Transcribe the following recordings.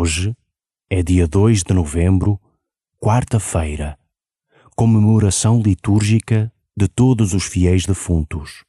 Hoje é dia 2 de novembro, quarta-feira, comemoração litúrgica de todos os fiéis defuntos.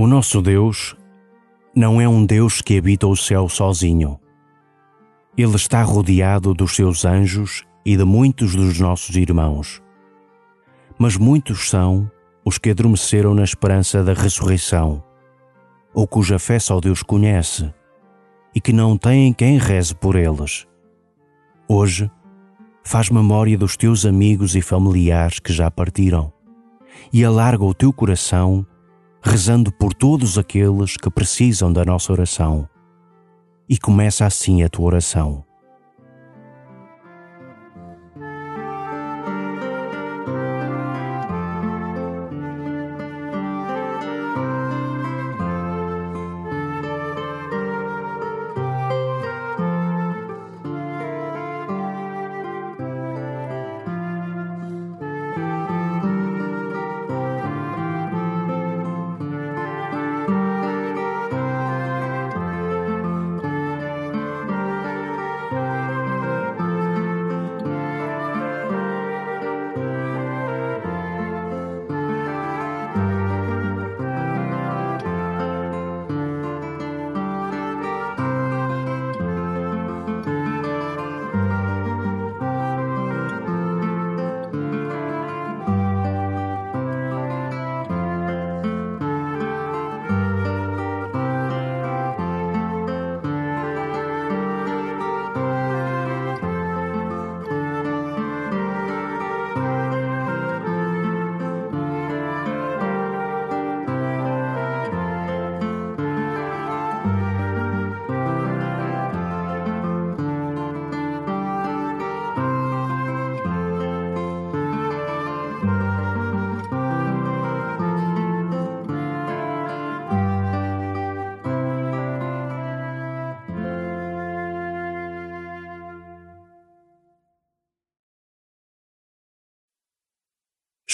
O nosso Deus não é um Deus que habita o céu sozinho. Ele está rodeado dos seus anjos e de muitos dos nossos irmãos. Mas muitos são os que adormeceram na esperança da ressurreição, ou cuja fé só Deus conhece, e que não têm quem reze por eles. Hoje, faz memória dos teus amigos e familiares que já partiram, e alarga o teu coração rezando por todos aqueles que precisam da nossa oração. E começa assim a tua oração.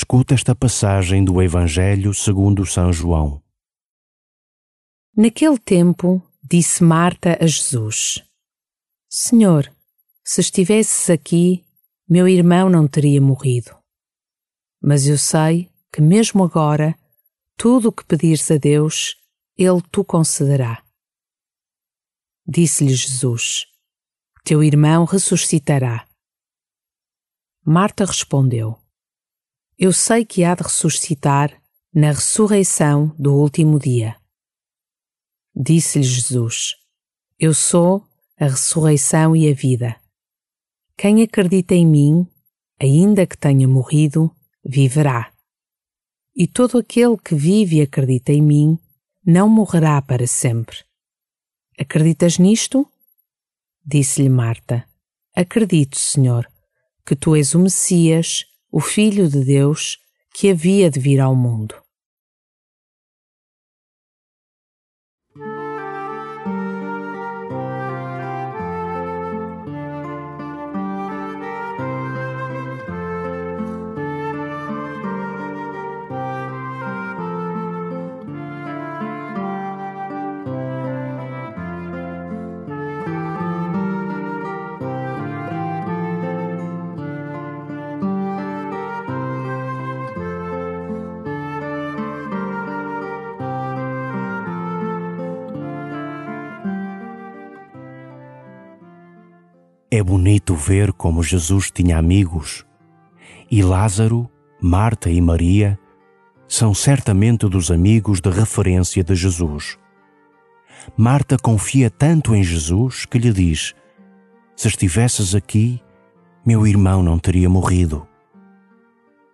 Escuta esta passagem do Evangelho segundo São João. Naquele tempo, disse Marta a Jesus: Senhor, se estivesses aqui, meu irmão não teria morrido. Mas eu sei que mesmo agora, tudo o que pedires a Deus, Ele tu concederá. Disse-lhe Jesus: Teu irmão ressuscitará. Marta respondeu: eu sei que há de ressuscitar na ressurreição do último dia. Disse-lhe Jesus: Eu sou a ressurreição e a vida. Quem acredita em mim, ainda que tenha morrido, viverá. E todo aquele que vive e acredita em mim não morrerá para sempre. Acreditas nisto? Disse-lhe Marta: Acredito, Senhor, que tu és o Messias o Filho de Deus que havia de vir ao mundo. É bonito ver como Jesus tinha amigos e Lázaro, Marta e Maria são certamente dos amigos de referência de Jesus. Marta confia tanto em Jesus que lhe diz: Se estivesses aqui, meu irmão não teria morrido.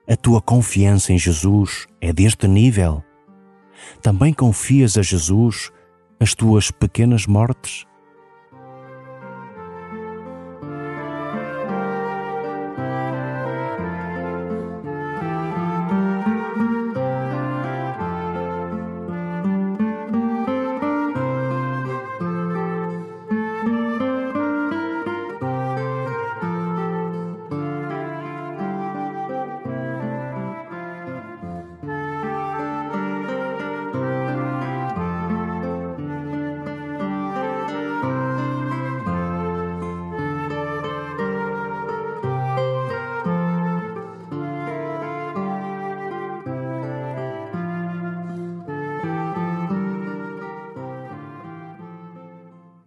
A tua confiança em Jesus é deste nível? Também confias a Jesus as tuas pequenas mortes?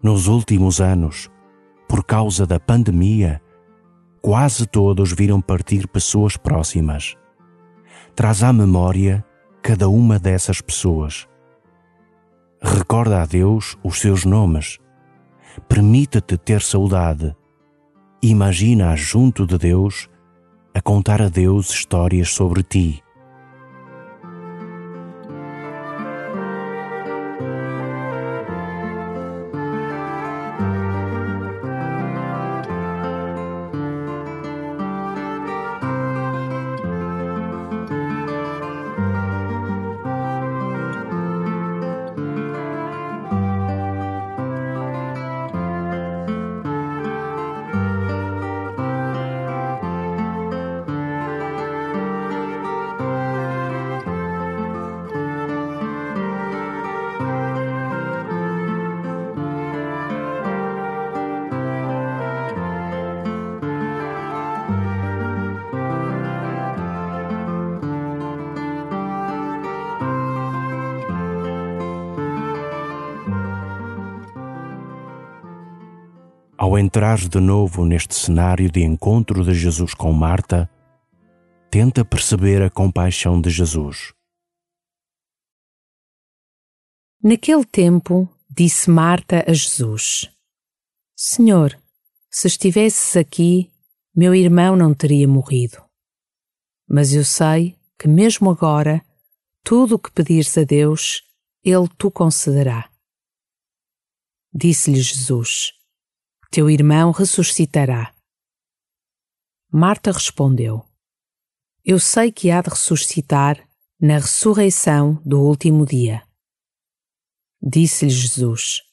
Nos últimos anos, por causa da pandemia, quase todos viram partir pessoas próximas. Traz à memória cada uma dessas pessoas. Recorda a Deus os seus nomes. Permite-te ter saudade. Imagina junto de Deus a contar a Deus histórias sobre ti. Entrar de novo neste cenário de encontro de Jesus com Marta, tenta perceber a compaixão de Jesus. Naquele tempo, disse Marta a Jesus: Senhor, se estivesses aqui, meu irmão não teria morrido. Mas eu sei que, mesmo agora, tudo o que pedires a Deus, Ele tu concederá. Disse-lhe Jesus: teu irmão ressuscitará. Marta respondeu: Eu sei que há de ressuscitar na ressurreição do último dia. Disse-lhe Jesus: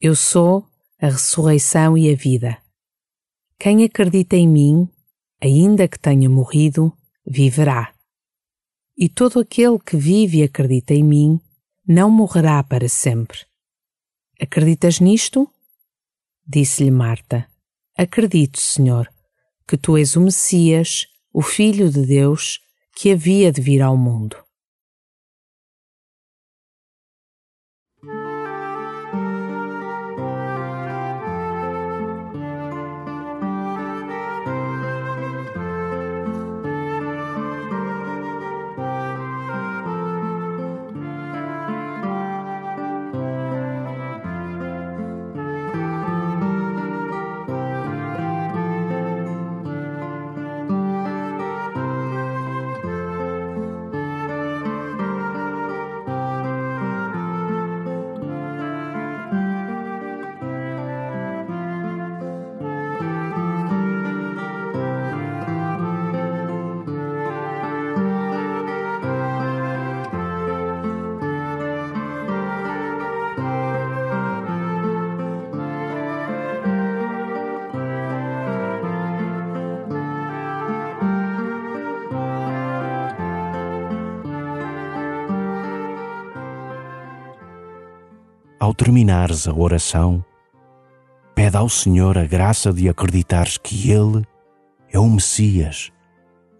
Eu sou a ressurreição e a vida. Quem acredita em mim, ainda que tenha morrido, viverá. E todo aquele que vive e acredita em mim não morrerá para sempre. Acreditas nisto? Disse-lhe Marta: Acredito, Senhor, que tu és o Messias, o Filho de Deus, que havia de vir ao mundo. Ao terminares a oração, pede ao Senhor a graça de acreditares que Ele é o Messias,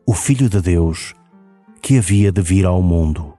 o Filho de Deus, que havia de vir ao mundo.